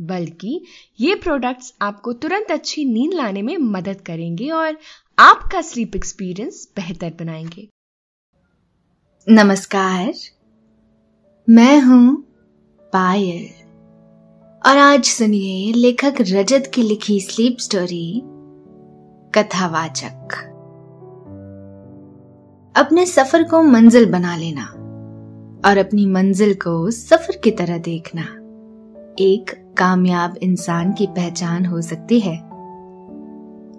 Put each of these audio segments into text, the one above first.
बल्कि ये प्रोडक्ट्स आपको तुरंत अच्छी नींद लाने में मदद करेंगे और आपका स्लीप एक्सपीरियंस बेहतर बनाएँगे। नमस्कार, मैं हूँ पायल। और आज सुनिए लेखक रजत की लिखी स्लीप स्टोरी कथावाचक। अपने सफ़र को मंजिल बना लेना और अपनी मंजिल को सफ़र की तरह देखना। एक कामयाब इंसान की पहचान हो सकती है।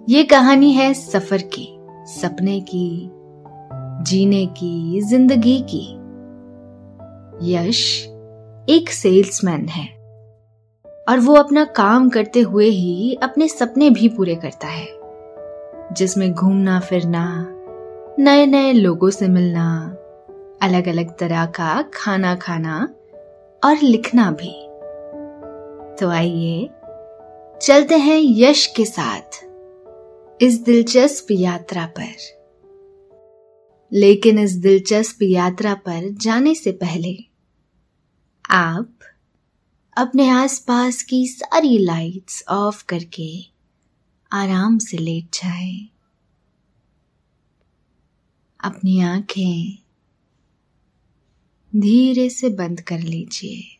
ये कहानी है सफ़र की, सपने की, जीने की, ज़िंदगी की। यश एक सेल्समैन है और वो अपना काम करते हुए ही अपने सपने भी पूरे करता है, जिसमें घूमना, फिरना नए नए लोगों से मिलना अलग अलग तरह का खाना खाना और लिखना भी। तो आइए, चलते हैं यश के साथ इस दिलचस्प यात्रा पर लेकिन इस दिलचस्प यात्रा पर जाने से पहले, आप अपने आसपास की सारी लाइट्स ऑफ़ करके आराम से लेट जाएँ। अपनी आँखें धीरे से बंद कर लीजिए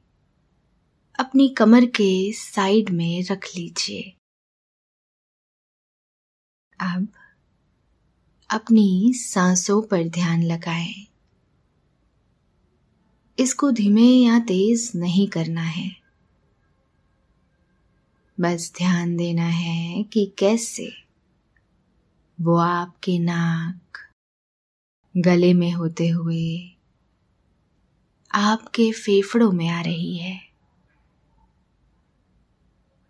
अपनी कमर के साइड में रख लीजिए। अब अपनी सांसों पर ध्यान लगाएँ। इसको धीमे या तेज नहीं करना है। बस ध्यान देना है कि कैसे वो आपके नाक, गले में होते हुए आपके फेफड़ों में आ रही है।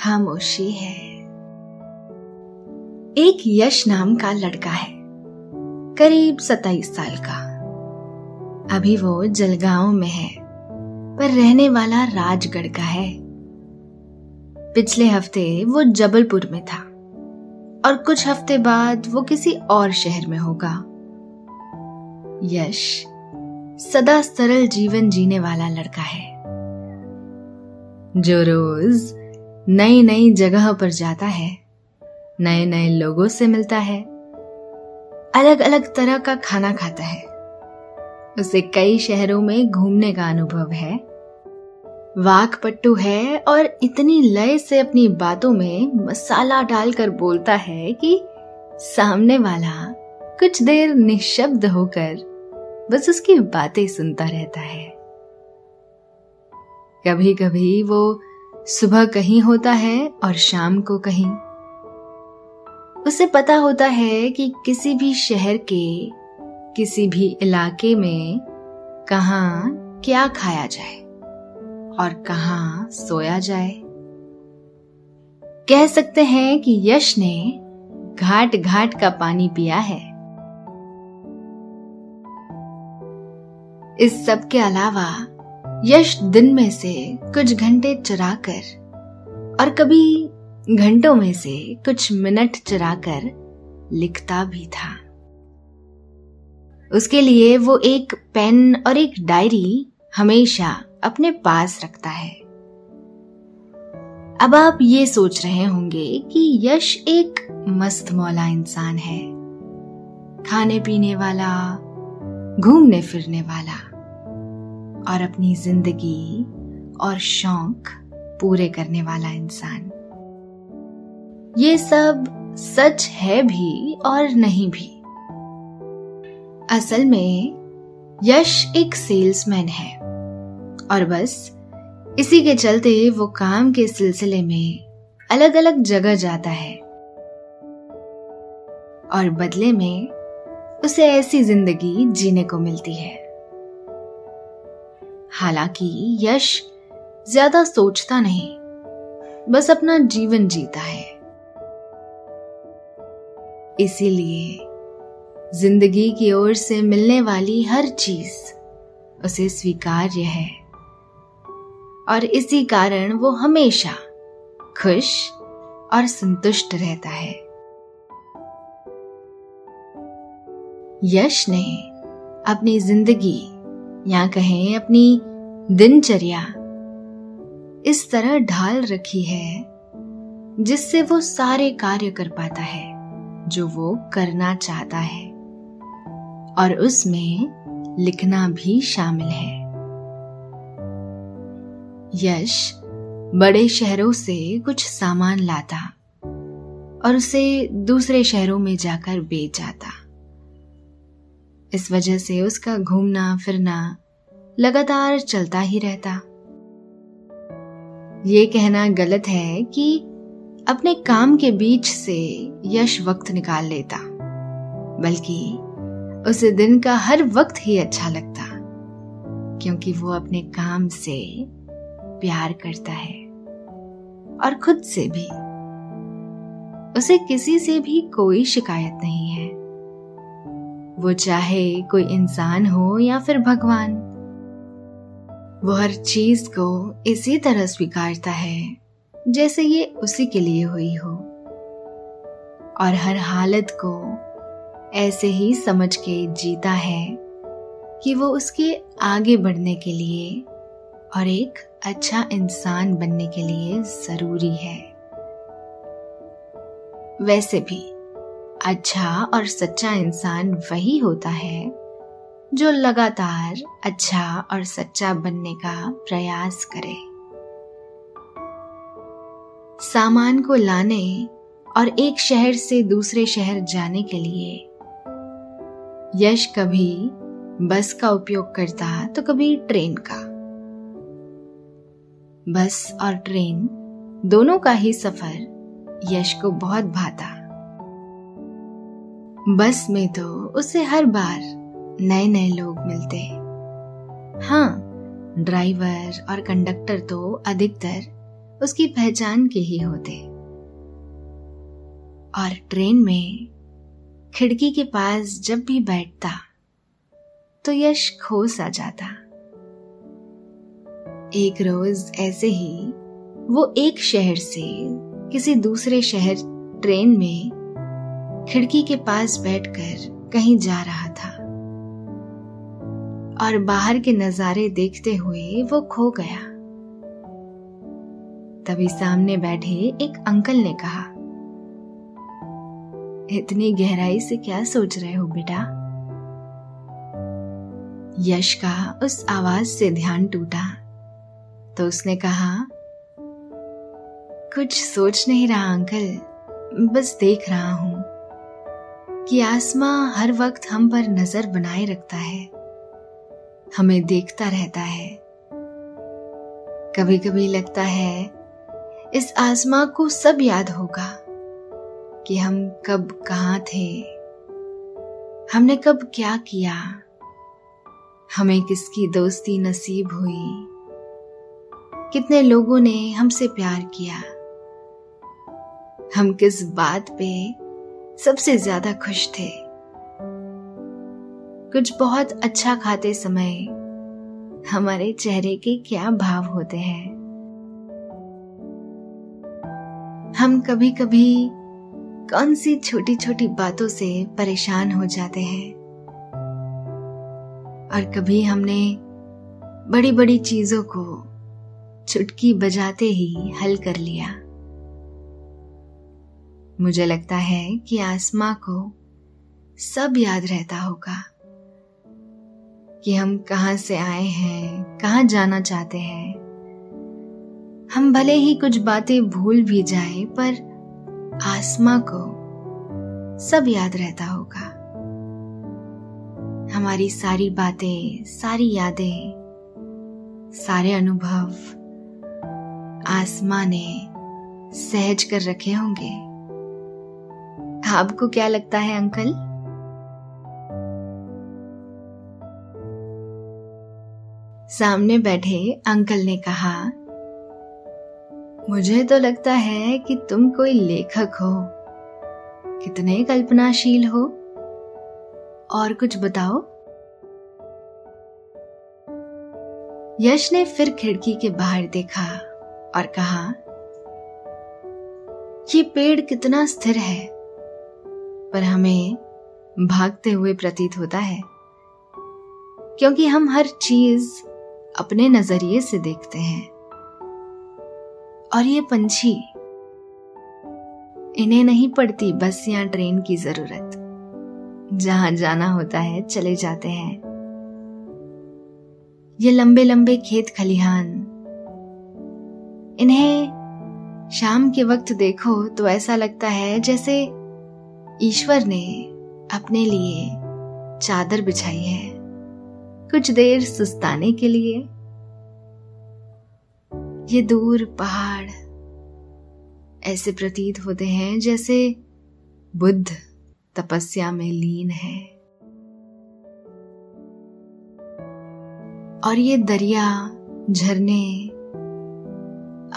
खामोशी है। एक यश नाम का लड़का है, करीब सताइस साल का। अभी वो जलगांव में है, पर रहने वाला राजगढ़ का है। पिछले हफ़्ते वो जबलपुर में था, और कुछ हफ़्ते बाद वो किसी और शहर में होगा। यश सदा सरल जीवन जीने वाला लड़का है, जो रोज नई नई जगह पर जाता है। नए नए लोगों से मिलता है। अलग अलग तरह का खाना खाता है। उसे कई शहरों में घूमने का अनुभव है। वाक पट्टू है और इतनी लय से अपनी बातों में मसाला डालकर बोलता है कि सामने वाला कुछ देर निशब्द होकर बस उसकी बातें सुनता रहता है। कभी कभी वो सुबह कहीं होता है और शाम को कहीं। उसे पता होता है कि किसी भी शहर के, किसी भी इलाके में कहा क्या खाया जाए और कहा सोया जाए। कह सकते हैं कि यश ने घाट घाट का पानी पिया है। इस सब के अलावा यश दिन में से कुछ घंटे चुराकर और कभी घंटों में से कुछ मिनट चुराकर लिखता भी था। उसके लिए वो एक पेन और एक डायरी हमेशा अपने पास रखता है। अब आप ये सोच रहे होंगे कि यश एक मस्त मौला इंसान है। खाने पीने वाला घूमने फिरने वाला। और अपनी ज़िंदगी और शौक पूरे करने वाला इंसान। ये सब सच है भी और नहीं भी। असल में, यश एक सेल्समैन है। और बस, इसी के चलते वो काम के सिलसिले में अलग अलग जगह जाता है। और बदले में, उसे ऐसी ज़िंदगी जीने को मिलती है। हालाँकि यश ज़्यादा सोचता नहीं, बस अपना जीवन जीता है। इसीलिए ज़िंदगी की ओर से मिलने वाली हर चीज़ उसे स्वीकार्य है। और इसी कारण वो हमेशा खुश और संतुष्ट रहता है। यश ने अपनी ज़िंदगी या कहें अपनी दिनचर्या, इस तरह ढाल रखी है जिससे वो सारे कार्य कर पाता है, जो वो करना चाहता है। और उसमें लिखना भी शामिल है। यश बड़े शहरों से कुछ सामान लाता और उसे दूसरे शहरों में जाकर बेच आता इस वजह से उसका घूमना, फिरना लगातार चलता ही रहता। ये कहना गलत है कि अपने काम के बीच से यश वक्त निकाल लेता, बल्कि उसे दिन का हर वक्त ही अच्छा लगता, क्योंकि वो अपने काम से प्यार करता है और खुद से भी। उसे किसी से भी कोई शिकायत नहीं है। वो चाहे कोई इंसान हो या फिर भगवान, वो हर चीज़ को इसी तरह स्वीकारता है जैसे ये उसी के लिए हुई हो। और हर हालत को ऐसे ही समझ के जीता है कि वो उसके आगे बढ़ने के लिए और एक अच्छा इंसान बनने के लिए ज़रूरी है। वैसे भी अच्छा और सच्चा इंसान वही होता है जो लगातार अच्छा और सच्चा बनने का प्रयास करे। सामान को लाने और एक शहर से दूसरे शहर जाने के लिए यश कभी बस का उपयोग करता तो कभी ट्रेन का। बस और ट्रेन दोनों का ही सफ़र यश को बहुत भाता। बस में तो उसे हर बार नए नए लोग मिलते हाँ। ड्राइवर और कंडक्टर तो अधिकतर उसकी पहचान के ही होते और ट्रेन में खिड़की के पास जब भी बैठता तो यश खो सा जाता। एक रोज ऐसे ही वो एक शहर से किसी दूसरे शहर ट्रेन में खिड़की के पास बैठकर कहीं जा रहा था। और बाहर के नजारे देखते हुए वो खो गया। तभी सामने बैठे एक अंकल ने कहा, इतनी गहराई से क्या सोच रहे हो बेटा? यश का उस आवाज़ से ध्यान टूटा तो उसने कहा, कुछ सोच नहीं रहा अंकल, बस देख रहा हूँ। कि आसमां हर वक्त हम पर नज़र बनाए रखता है। हमें देखता रहता है। कभी कभी लगता है, इस आसमां को सब याद होगा कि हम कब कहा थे। हमने कब क्या किया। हमें किसकी दोस्ती नसीब हुई। कितने लोगों ने हमसे प्यार किया। हम किस बात पे सबसे ज़्यादा खुश थे। कुछ बहुत अच्छा खाते समय हमारे चेहरे के क्या भाव होते हैं। हम कभी कभी कौन सी छोटी छोटी बातों से परेशान हो जाते हैं। और कभी हमने बड़ी बड़ी चीज़ों को चुटकी बजाते ही हल कर लिया। मुझे लगता है कि आसमां को सब याद रहता होगा कि हम कहाँ से आए हैं, कहाँ जाना चाहते हैं। हम भले ही कुछ बातें भूल भी जाए, पर आसमां को सब याद रहता होगा। हमारी सारी बातें, सारी यादें, सारे अनुभव आसमां ने सहज कर रखे होंगे। आपको क्या लगता है, अंकल? सामने बैठे अंकल ने कहा, मुझे तो लगता है कि तुम कोई लेखक हो। कितने कल्पनाशील हो। और कुछ बताओ? यश ने फिर खिड़की के बाहर देखा और कहा, ये पेड़ कितना स्थिर है। पर हमें भागते हुए प्रतीत होता है, क्योंकि हम हर चीज़ अपने नज़रिए से देखते हैं। और ये पंछी इन्हें नहीं पड़ती बस या ट्रेन की ज़रूरत, जहाँ जाना होता है, चले जाते हैं। ये लंबे लंबे खेत खलिहान, इन्हें शाम के वक्त देखो तो ऐसा लगता है जैसे ईश्वर ने अपने लिए चादर बिछाई है। कुछ देर सुस्ताने के लिए। ये दूर पहाड़ ऐसे प्रतीत होते हैं जैसे बुद्ध तपस्या में लीन है। और ये दरिया झरने,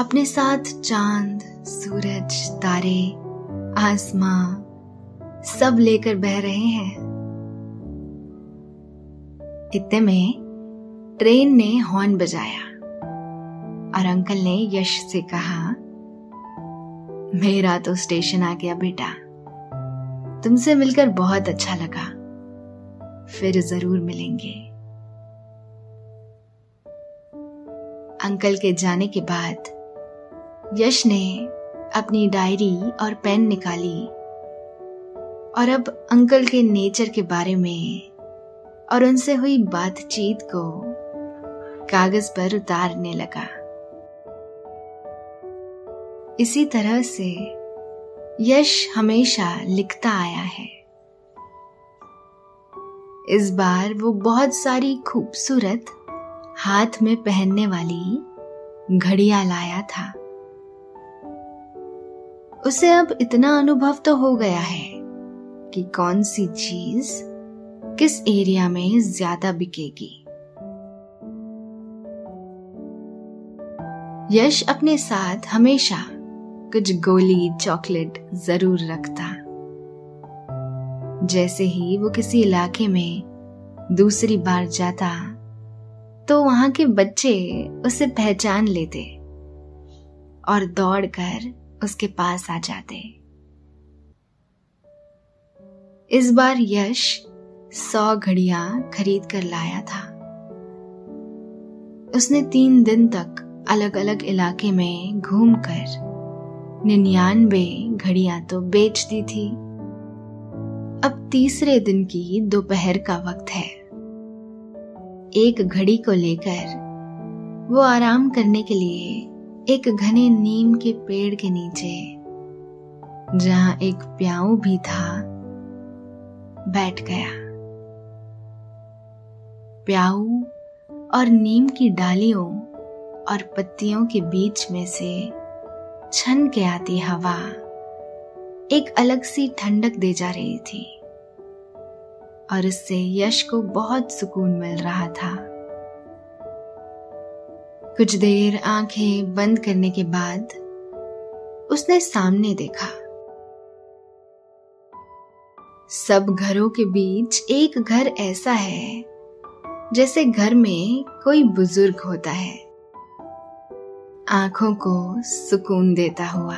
अपने साथ चाँद, सूरज, तारे, आसमां सब लेकर बह रहे हैं। इतने में ट्रेन ने हॉर्न बजाया और अंकल ने यश से कहा, मेरा तो स्टेशन आ गया बेटा। तुमसे मिलकर बहुत अच्छा लगा। फिर ज़रूर मिलेंगे। अंकल के जाने के बाद यश ने अपनी डायरी और पेन निकाली और अब अंकल के नेचर के बारे में और उनसे हुई बातचीत को कागज़ पर उतारने लगा। इसी तरह से यश हमेशा लिखता आया है। इस बार वो बहुत सारी खूबसूरत हाथ में पहनने वाली घड़िया लाया था। उसे अब इतना अनुभव तो हो गया है। कि कौन सी चीज़ किस एरिया में ज़्यादा बिकेगी। यश अपने साथ हमेशा कुछ गोली चॉकलेट ज़रूर रखता। जैसे ही वो किसी इलाके में दूसरी बार जाता तो वहाँ के बच्चे उसे पहचान लेते और दौड़कर उसके पास आ जाते। इस बार यश सौ घड़ियाँ खरीद कर लाया था। उसने तीन दिन तक अलग अलग इलाके में घूमकर निन्यानवे घड़ियाँ तो बेच दी थी। अब तीसरे दिन की दोपहर का वक्त है। एक घड़ी को लेकर वो आराम करने के लिए एक घने नीम के पेड़ के नीचे, जहाँ एक प्याऊ भी था बैठ गया। प्याऊ और नीम की डालियों और पत्तियों के बीच में से छन के आती हवा एक अलग सी ठंडक दे जा रही थी और उससे यश को बहुत सुकून मिल रहा था। कुछ देर आँखें बंद करने के बाद उसने सामने देखा। सब घरों के बीच एक घर ऐसा है, जैसे घर में कोई बुज़ुर्ग होता है। आँखों को सुकून देता हुआ।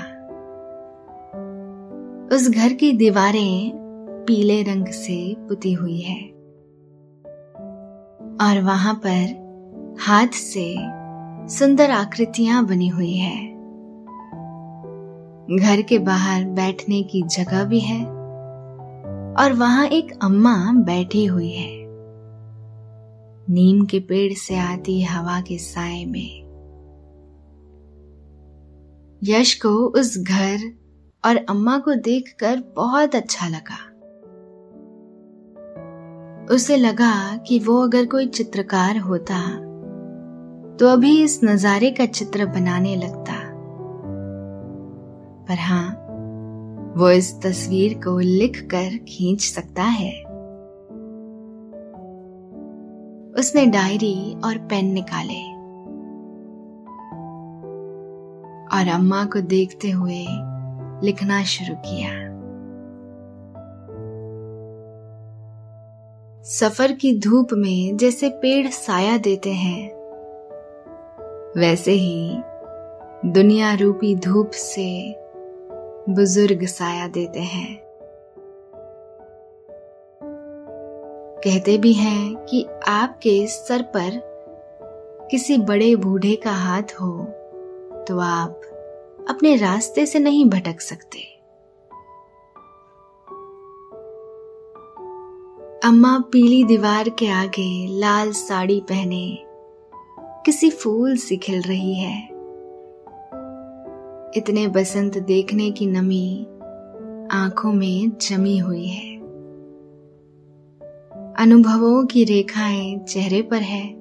उस घर की दीवारें पीले रंग से पुती हुई है। और वहाँ पर हाथ से सुंदर आकृतियाँ बनी हुई है। घर के बाहर बैठने की जगह भी है। और वहाँ एक अम्मा बैठी हुई है। नीम के पेड़ से आती हवा के साय में। यश को उस घर और अम्मा को देखकर बहुत अच्छा लगा। उसे लगा कि वो अगर कोई चित्रकार होता तो अभी इस नजारे का चित्र बनाने लगता। पर हाँ वो इस तस्वीर को लिख कर खींच सकता है। उसने डायरी और पेन निकाले। और अम्मा को देखते हुए लिखना शुरू किया। सफ़र की धूप में जैसे पेड़ साया देते हैं, वैसे ही दुनिया रूपी धूप से बुज़ुर्ग साया देते हैं। कहते भी हैं कि आपके सर पर किसी बड़े बूढ़े का हाथ हो तो आप अपने रास्ते से नहीं भटक सकते। अम्मा पीली दीवार के आगे लाल साड़ी पहने किसी फूल सी खिल रही है। इतने बसंत देखने की नमी आँखों में जमी हुई है। अनुभवों की रेखाएँ चेहरे पर है।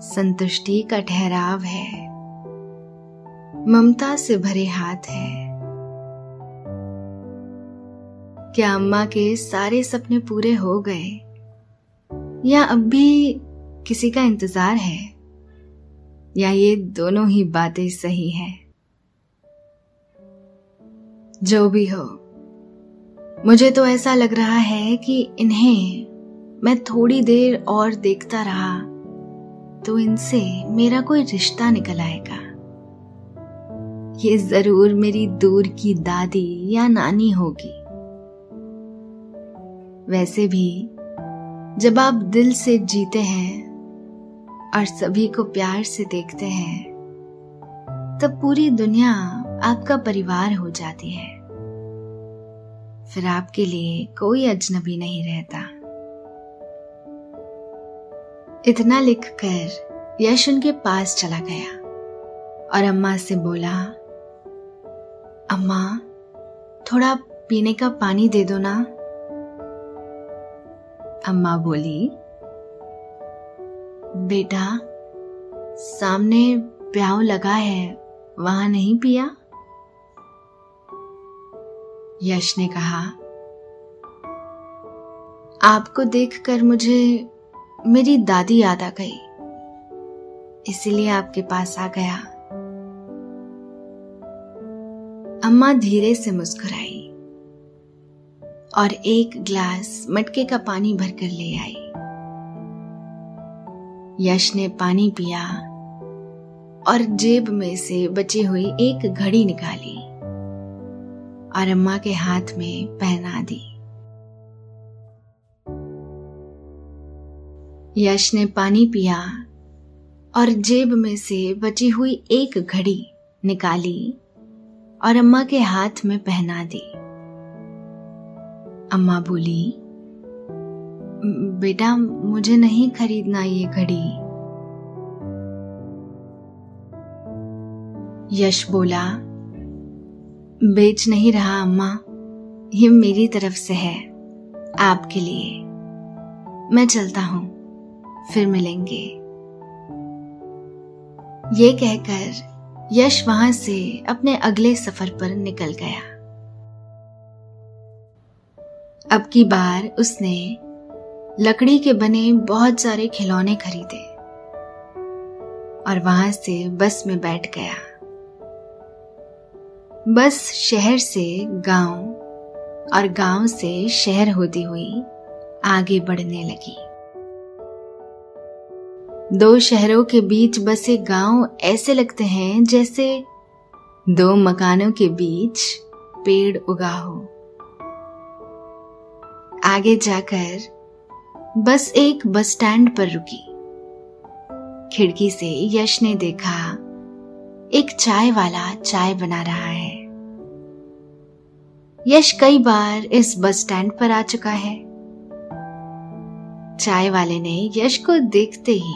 संतुष्टि का ठहराव है। ममता से भरे हाथ है। क्या अम्मा के सारे सपने पूरे हो गए? या अब भी किसी का इंतज़ार है? या ये दोनों ही बातें सही हैं? जो भी हो, मुझे तो ऐसा लग रहा है कि इन्हें मैं थोड़ी देर और देखता रहा तो इनसे मेरा कोई रिश्ता निकल आएगा। ये ज़रूर मेरी दूर की दादी या नानी होगी। वैसे भी, जब आप दिल से जीते हैं और सभी को प्यार से देखते हैं, तब पूरी दुनिया आपका परिवार हो जाती है। फिर आपके लिए कोई अजनबी नहीं रहता। इतना लिखकर यश उनके पास चला गया और अम्मा से बोला, अम्मा, थोड़ा पीने का पानी दे दो ना। अम्मा बोली बेटा, सामने प्याव लगा है, वहाँ नहीं पिया? यश ने कहा, आपको देखकर मुझे मेरी दादी याद आ गई, इसीलिए आपके पास आ गया। अम्मा धीरे से मुस्कुराई और एक ग्लास मटके का पानी भरकर ले आई। यश ने पानी पिया और जेब में से बची हुई एक घड़ी निकाली और अम्मा के हाथ में पहना दी। यश ने पानी पिया और जेब में से बची हुई एक घड़ी निकाली और अम्मा के हाथ में पहना दी। अम्मा बोली बेटा, मुझे नहीं खरीदना ये घड़ी। यश बोला, बेच नहीं रहा अम्मा, ये मेरी तरफ़ से है, आपके लिए। मैं चलता हूँ, फिर मिलेंगे। ये कहकर यश वहाँ से अपने अगले सफ़र पर निकल गया। अब की बार उसने लकड़ी के बने बहुत सारे खिलौने खरीदे और वहाँ से बस में बैठ गया। बस शहर से गाँव और गाँव से शहर होती हुई आगे बढ़ने लगी। दो शहरों के बीच बसे गाँव ऐसे लगते हैं जैसे दो मकानों के बीच पेड़ उगा हो। आगे जाकर बस एक बस स्टैंड पर रुकी। खिड़की से यश ने देखा, एक चाय वाला चाय बना रहा है। यश कई बार इस बस स्टैंड पर आ चुका है। चाय वाले ने यश को देखते ही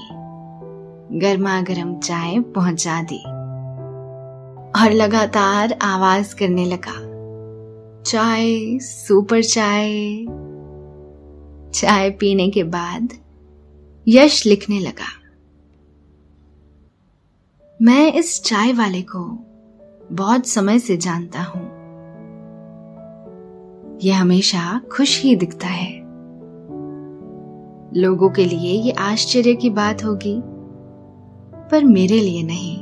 गर्मा गर्म चाय पहुँचा दी और लगातार आवाज़ करने लगा। चाय, सुपर चाय चाय पीने के बाद यश लिखने लगा। मैं इस चाय वाले को बहुत समय से जानता हूँ। यह हमेशा खुश ही दिखता है। लोगों के लिए ये आश्चर्य की बात होगी, पर मेरे लिए नहीं।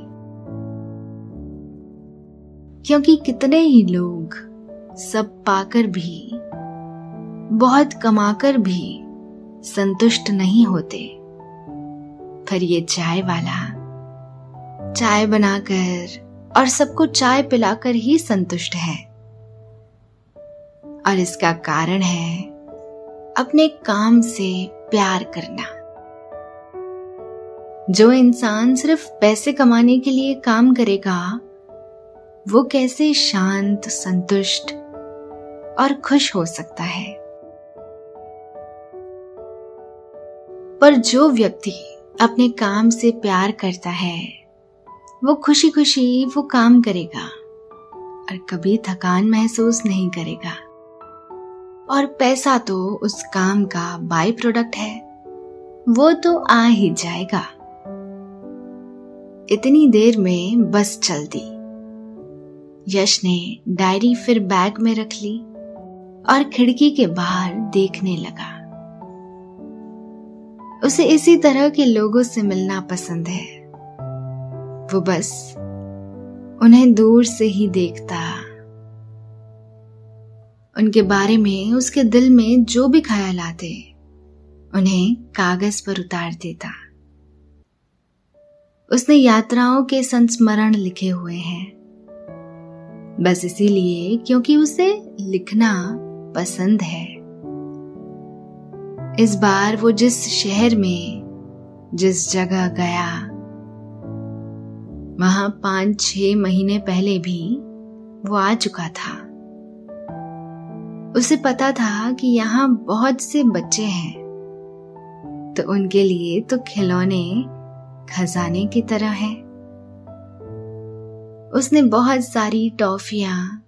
क्योंकि कितने ही लोग सब पाकर भी बहुत कमाकर भी संतुष्ट नहीं होते। पर ये चाय वाला, चाय बनाकर और सबको चाय पिलाकर ही संतुष्ट है। और इसका कारण है अपने काम से प्यार करना। जो इंसान सिर्फ़ पैसे कमाने के लिए काम करेगा, वो कैसे शांत, संतुष्ट और खुश हो सकता है। पर जो व्यक्ति अपने काम से प्यार करता है, वो खुशी खुशी वो काम करेगा और कभी थकान महसूस नहीं करेगा। और पैसा तो उस काम का बाई प्रोडक्ट है, वो तो आ ही जाएगा। इतनी देर में बस चल दी। यश ने डायरी फिर बैग में रख ली और खिड़की के बाहर देखने लगा। उसे इसी तरह के लोगों से मिलना पसंद है। वो बस उन्हें दूर से ही देखता। उनके बारे में, उसके दिल में जो भी ख्याल आते, उन्हें कागज़ पर उतार देता। उसने यात्राओं के संस्मरण लिखे हुए हैं। बस इसीलिए क्योंकि उसे लिखना पसंद है। इस बार वो जिस शहर में, जिस जगह गया। वहाँ पाँच छह महीने पहले भी वो आ चुका था। उसे पता था कि यहाँ बहुत से बच्चे हैं तो उनके लिए तो खिलौने खजाने की तरह है। उसने बहुत सारी टॉफियाँ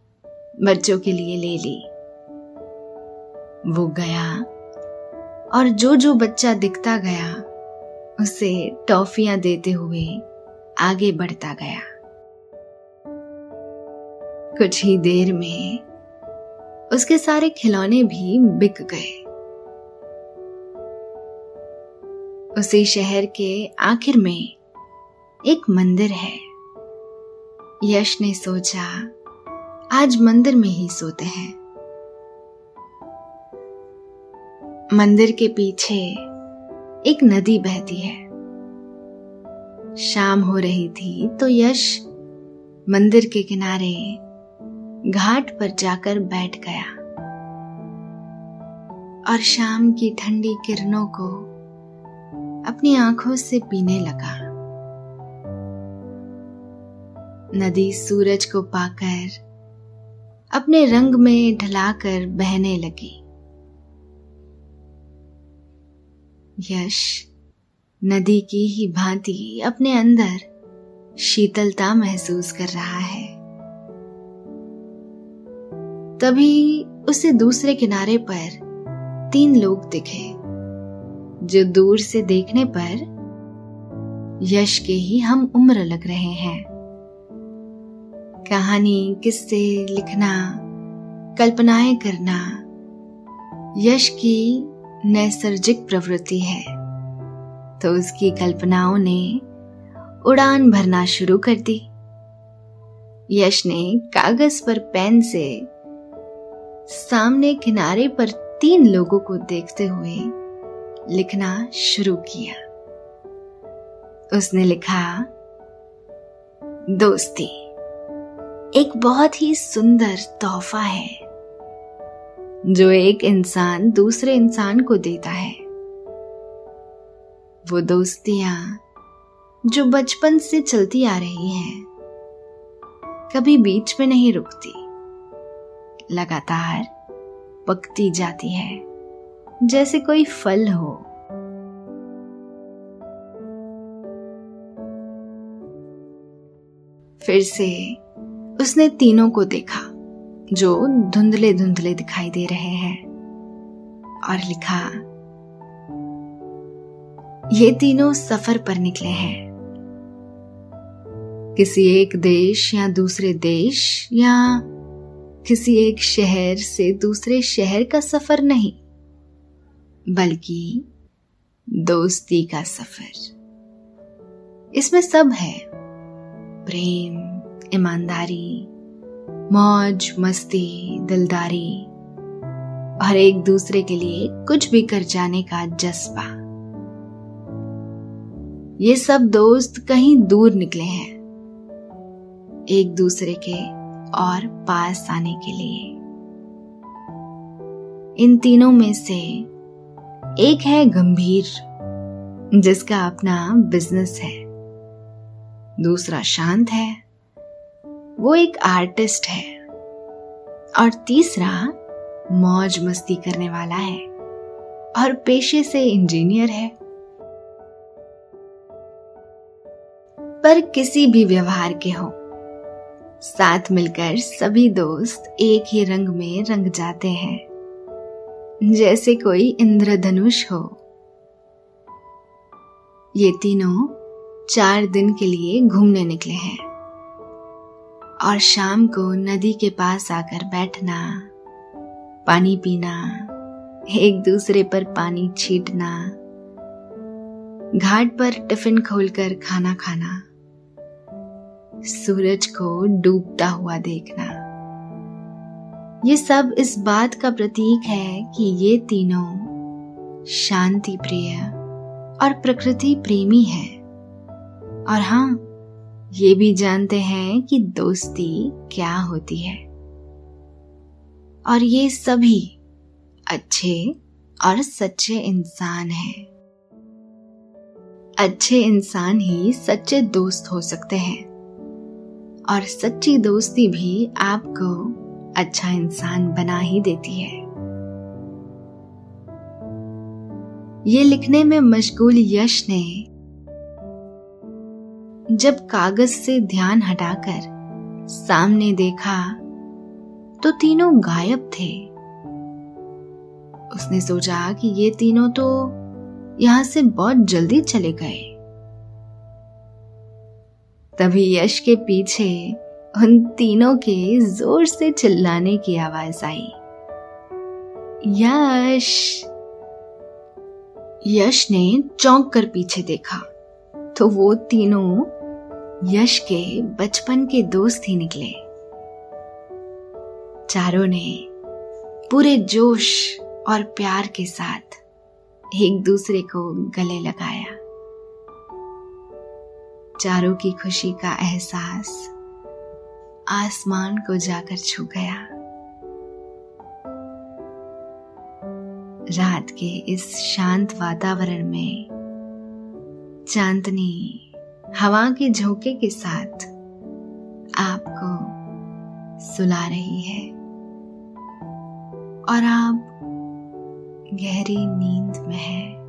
बच्चों के लिए ले ली। वो गया और जो जो बच्चा दिखता गया, उसे टॉफियाँ देते हुए आगे बढ़ता गया। कुछ ही देर में उसके सारे खिलौने भी बिक गए। उसी शहर के आखिर में एक मंदिर है। यश ने सोचा, आज मंदिर में ही सोते हैं। मंदिर के पीछे एक नदी बहती है। शाम हो रही थी तो यश मंदिर के किनारे घाट पर जाकर बैठ गया और शाम की ठंडी किरणों को अपनी आँखों से पीने लगा। नदी सूरज को पाकर अपने रंग में ढलाकर बहने लगी। यश, नदी की ही भांति अपने अंदर शीतलता महसूस कर रहा है। तभी उसे दूसरे किनारे पर तीन लोग दिखे, जो दूर से देखने पर यश के ही हम उम्र लग रहे हैं। कहानी, किस्से लिखना, कल्पनाएँ करना, यश की नैसर्गिक प्रवृत्ति है। तो उसकी कल्पनाओं ने उड़ान भरना शुरू कर दी। यश ने कागज़ पर पेन से सामने किनारे पर तीन लोगों को देखते हुए लिखना शुरू किया। उसने लिखा, दोस्ती, एक बहुत ही सुंदर तोहफा है। जो एक इंसान दूसरे इंसान को देता है। वो दोस्तियाँ जो बचपन से चलती आ रही हैं, कभी बीच में नहीं रुकती। लगातार पकती जाती है, जैसे कोई फल हो। फिर से उसने तीनों को देखा। जो धुंधले धुंधले दिखाई दे रहे हैं। और लिखा, ये तीनों सफ़र पर निकले हैं। किसी एक देश या दूसरे देश या किसी एक शहर से दूसरे शहर का सफ़र नहीं, बल्कि दोस्ती का सफ़र। इसमें सब है, प्रेम, ईमानदारी मौज, मस्ती, दिलदारी और एक दूसरे के लिए कुछ भी कर जाने का जज्बा। ये सब दोस्त कहीं दूर निकले हैं, एक दूसरे के और पास आने के लिए। इन तीनों में से एक है गंभीर, जिसका अपना बिज़नेस है। दूसरा शांत है। वो एक आर्टिस्ट है। और तीसरा, मौज मस्ती करने वाला है। और पेशे से इंजीनियर है। पर किसी भी व्यवहार के हो, साथ मिलकर सभी दोस्त एक ही रंग में रंग जाते हैं। जैसे कोई इंद्रधनुष हो। ये तीनों चार दिन के लिए घूमने निकले हैं। और शाम को नदी के पास आकर बैठना, पानी पीना, एक दूसरे पर पानी छीटना, घाट पर टिफ़िन खोलकर खाना खाना, सूरज को डूबता हुआ देखना। ये सब इस बात का प्रतीक है कि ये तीनों शांति प्रिय और प्रकृति प्रेमी हैं। और हाँ ये भी जानते हैं कि दोस्ती क्या होती है। और ये सभी अच्छे और सच्चे इंसान हैं। अच्छे इंसान ही सच्चे दोस्त हो सकते हैं। और सच्ची दोस्ती भी आपको अच्छा इंसान बना ही देती है। ये लिखने में मशगूल यश ने जब कागज़ से ध्यान हटाकर सामने देखा तो तीनों गायब थे। उसने सोचा कि ये तीनों तो यहाँ से बहुत जल्दी चले गए। तभी यश के पीछे उन तीनों के ज़ोर से चिल्लाने की आवाज़ आई। यश! यश ने चौंक कर पीछे देखा तो वो तीनों यश के बचपन के दोस्त ही निकले। चारों ने पूरे जोश और प्यार के साथ एक दूसरे को गले लगाया। चारों की खुशी का एहसास आसमान को जाकर छू गया। रात के इस शांत वातावरण में चांदनी हवा के झोंके के साथ आपको सुला रही है। और आप गहरी नींद में है।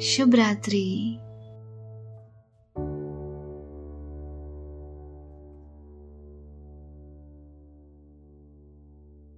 शुभ रात्रि।